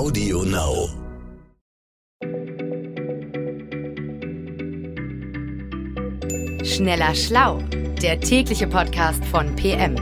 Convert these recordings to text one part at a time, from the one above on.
Audio Now. Schneller Schlau, der tägliche Podcast von PM.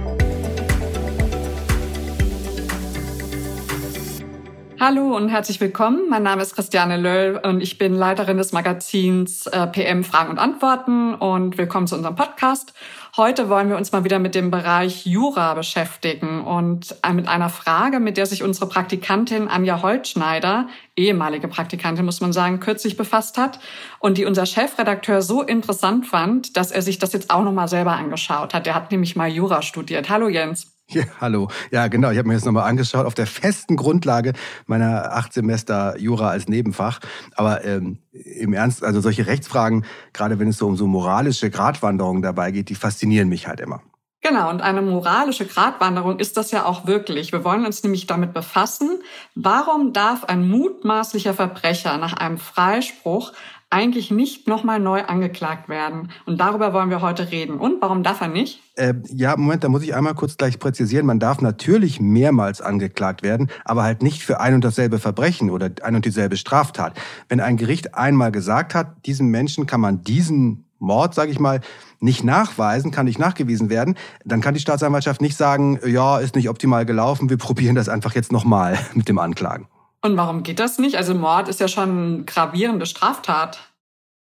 Hallo und herzlich willkommen. Mein Name ist Christiane Löll und ich bin Leiterin des Magazins äh, PM Fragen und Antworten und willkommen zu unserem Podcast. Heute wollen wir uns mal wieder mit dem Bereich Jura beschäftigen und äh, mit einer Frage, mit der sich unsere Praktikantin Anja Holtschneider, ehemalige Praktikantin muss man sagen, kürzlich befasst hat und die unser Chefredakteur so interessant fand, dass er sich das jetzt auch noch mal selber angeschaut hat. Er hat nämlich mal Jura studiert. Hallo Jens. Ja, hallo. Ja, genau. Ich habe mir das nochmal angeschaut auf der festen Grundlage meiner acht Semester Jura als Nebenfach. Aber ähm, im Ernst, also solche Rechtsfragen, gerade wenn es so um so moralische Gratwanderungen dabei geht, die faszinieren mich halt immer. Genau, und eine moralische Gratwanderung ist das ja auch wirklich. Wir wollen uns nämlich damit befassen, warum darf ein mutmaßlicher Verbrecher nach einem Freispruch eigentlich nicht nochmal neu angeklagt werden. Und darüber wollen wir heute reden. Und warum darf er nicht? Äh, ja, Moment, da muss ich einmal kurz gleich präzisieren. Man darf natürlich mehrmals angeklagt werden, aber halt nicht für ein und dasselbe Verbrechen oder ein und dieselbe Straftat. Wenn ein Gericht einmal gesagt hat, diesem Menschen kann man diesen Mord, sage ich mal, nicht nachweisen, kann nicht nachgewiesen werden, dann kann die Staatsanwaltschaft nicht sagen, ja, ist nicht optimal gelaufen, wir probieren das einfach jetzt nochmal mit dem Anklagen. Und warum geht das nicht? Also Mord ist ja schon eine gravierende Straftat.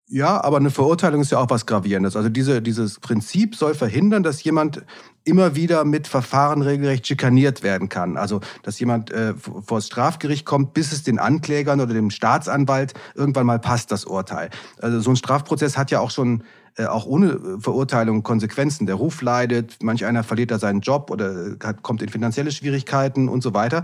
Ja, aber eine Verurteilung ist ja auch was Gravierendes. Also diese, dieses Prinzip soll verhindern, dass jemand immer wieder mit Verfahren regelrecht schikaniert werden kann. Also dass jemand äh, vor das Strafgericht kommt, bis es den Anklägern oder dem Staatsanwalt irgendwann mal passt, das Urteil. Also so ein Strafprozess hat ja auch schon auch ohne Verurteilung Konsequenzen. Der Ruf leidet, manch einer verliert da seinen Job oder hat, kommt in finanzielle Schwierigkeiten und so weiter.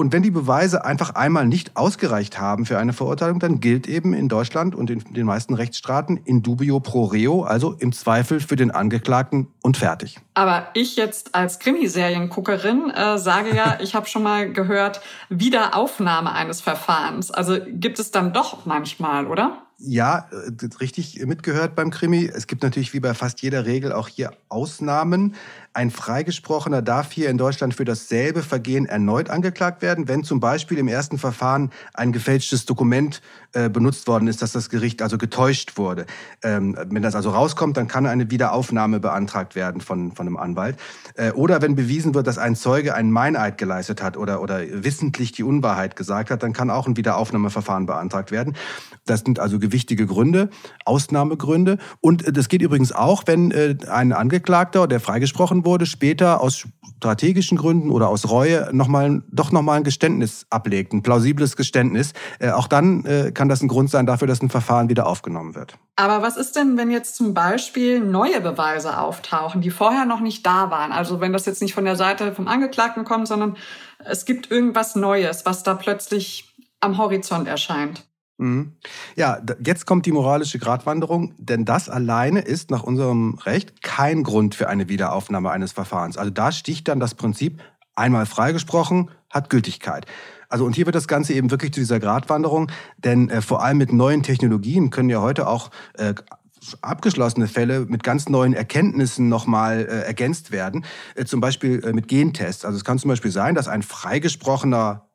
Und wenn die Beweise einfach einmal nicht ausgereicht haben für eine Verurteilung, dann gilt eben in Deutschland und in den meisten Rechtsstaaten in dubio pro reo, also im Zweifel für den Angeklagten und fertig. Aber ich jetzt als Krimiserienguckerin äh, sage ja, ich habe schon mal gehört, Wiederaufnahme eines Verfahrens. Also gibt es dann doch manchmal, oder? Ja, äh, richtig mitgehört beim Krimi. Es gibt natürlich wie bei fast jeder Regel auch hier Ausnahmen. Ein Freigesprochener darf hier in Deutschland für dasselbe Vergehen erneut angeklagt werden, wenn zum Beispiel im ersten Verfahren ein gefälschtes Dokument äh, benutzt worden ist, dass das Gericht also getäuscht wurde. Ähm, wenn das also rauskommt, dann kann eine Wiederaufnahme beantragt werden von, von einem Anwalt. Äh, oder wenn bewiesen wird, dass ein Zeuge einen Meineid geleistet hat oder, oder wissentlich die Unwahrheit gesagt hat, dann kann auch ein Wiederaufnahmeverfahren beantragt werden. Das sind also gewichtige Gründe, Ausnahmegründe. Und äh, das geht übrigens auch, wenn äh, ein Angeklagter, der freigesprochen wurde, später aus strategischen Gründen oder aus Reue noch mal, doch nochmal ein Geständnis ablegt, ein plausibles Geständnis. Äh, auch dann kann das ein Grund sein dafür, dass ein Verfahren wieder aufgenommen wird. Aber was ist denn, wenn jetzt zum Beispiel neue Beweise auftauchen, die vorher noch nicht da waren? Also wenn das jetzt nicht von der Seite vom Angeklagten kommt, sondern es gibt irgendwas Neues, was da plötzlich am Horizont erscheint. Mhm. Ja, jetzt kommt die moralische Gratwanderung, denn das alleine ist nach unserem Recht kein Grund für eine Wiederaufnahme eines Verfahrens. Also da sticht dann das Prinzip, einmal freigesprochen, hat Gültigkeit. Also und hier wird das Ganze eben wirklich zu dieser Gratwanderung, denn äh, vor allem mit neuen Technologien können ja heute auch äh, abgeschlossene Fälle mit ganz neuen Erkenntnissen nochmal äh, ergänzt werden. Äh, zum Beispiel äh, mit Gentests. Also es kann zum Beispiel sein, dass ein freigesprochener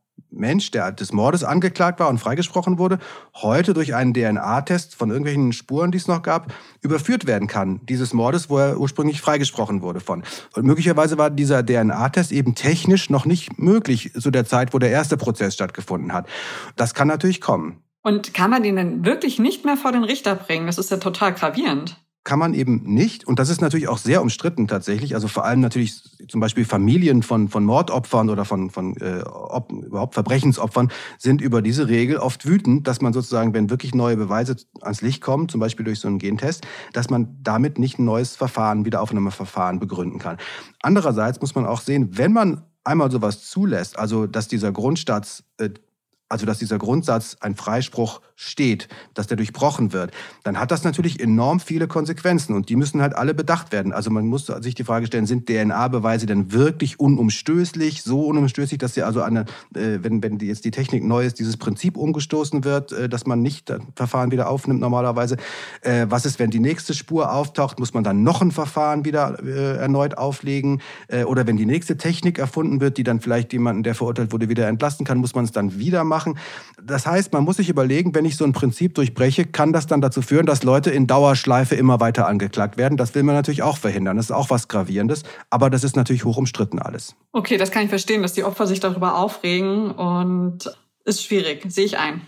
Mensch, der des Mordes angeklagt war und freigesprochen wurde, heute durch einen DNA-Test von irgendwelchen Spuren, die es noch gab, überführt werden kann, dieses Mordes, wo er ursprünglich freigesprochen wurde von. Und möglicherweise war dieser DNA-Test eben technisch noch nicht möglich zu der Zeit, wo der erste Prozess stattgefunden hat. Das kann natürlich kommen. Und kann man den denn wirklich nicht mehr vor den Richter bringen? Das ist ja total gravierend kann man eben nicht, und das ist natürlich auch sehr umstritten tatsächlich, also vor allem natürlich zum Beispiel Familien von, von Mordopfern oder von, von äh, ob, überhaupt Verbrechensopfern sind über diese Regel oft wütend, dass man sozusagen, wenn wirklich neue Beweise ans Licht kommen, zum Beispiel durch so einen Gentest, dass man damit nicht ein neues Verfahren, Wiederaufnahmeverfahren begründen kann. Andererseits muss man auch sehen, wenn man einmal sowas zulässt, also dass dieser Grundsatz, äh, also dass dieser Grundsatz, ein Freispruch steht, dass der durchbrochen wird, dann hat das natürlich enorm viele Konsequenzen und die müssen halt alle bedacht werden. Also man muss sich die Frage stellen, sind DNA-Beweise denn wirklich unumstößlich, so unumstößlich, dass sie also eine, äh, wenn, wenn jetzt die Technik neu ist, dieses Prinzip umgestoßen wird, äh, dass man nicht das Verfahren wieder aufnimmt normalerweise. Äh, was ist, wenn die nächste Spur auftaucht, muss man dann noch ein Verfahren wieder äh, erneut auflegen? Äh, oder wenn die nächste Technik erfunden wird, die dann vielleicht jemanden, der verurteilt wurde, wieder entlasten kann, muss man es dann wieder machen. Das heißt, man muss sich überlegen, wenn ich so ein Prinzip durchbreche, kann das dann dazu führen, dass Leute in Dauerschleife immer weiter angeklagt werden. Das will man natürlich auch verhindern. Das ist auch was Gravierendes. Aber das ist natürlich hoch umstritten alles. Okay, das kann ich verstehen, dass die Opfer sich darüber aufregen und ist schwierig, sehe ich ein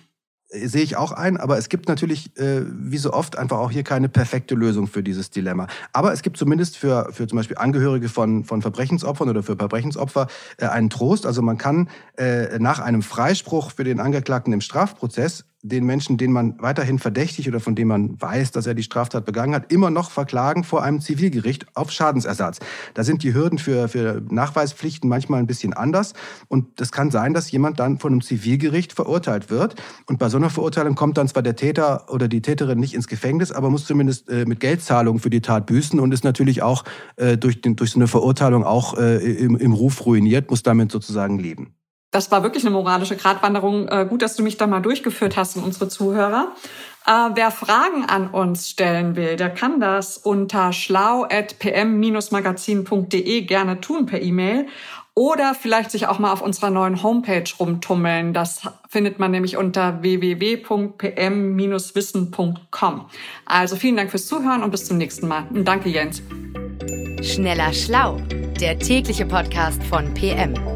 sehe ich auch ein, aber es gibt natürlich, äh, wie so oft, einfach auch hier keine perfekte Lösung für dieses Dilemma. Aber es gibt zumindest für, für zum Beispiel Angehörige von, von Verbrechensopfern oder für Verbrechensopfer äh, einen Trost. Also man kann äh, nach einem Freispruch für den Angeklagten im Strafprozess den Menschen, den man weiterhin verdächtigt oder von dem man weiß, dass er die Straftat begangen hat, immer noch verklagen vor einem Zivilgericht auf Schadensersatz. Da sind die Hürden für, für Nachweispflichten manchmal ein bisschen anders. Und es kann sein, dass jemand dann von einem Zivilgericht verurteilt wird. Und bei so einer Verurteilung kommt dann zwar der Täter oder die Täterin nicht ins Gefängnis, aber muss zumindest äh, mit Geldzahlungen für die Tat büßen und ist natürlich auch äh, durch, den, durch so eine Verurteilung auch äh, im, im Ruf ruiniert, muss damit sozusagen leben das war wirklich eine moralische Gratwanderung. Äh, gut, dass du mich da mal durchgeführt hast und unsere Zuhörer. Äh, wer Fragen an uns stellen will, der kann das unter schlau.pm-magazin.de gerne tun per E-Mail oder vielleicht sich auch mal auf unserer neuen Homepage rumtummeln. Das findet man nämlich unter www.pm-wissen.com. Also vielen Dank fürs Zuhören und bis zum nächsten Mal. Und danke, Jens. Schneller Schlau, der tägliche Podcast von PM.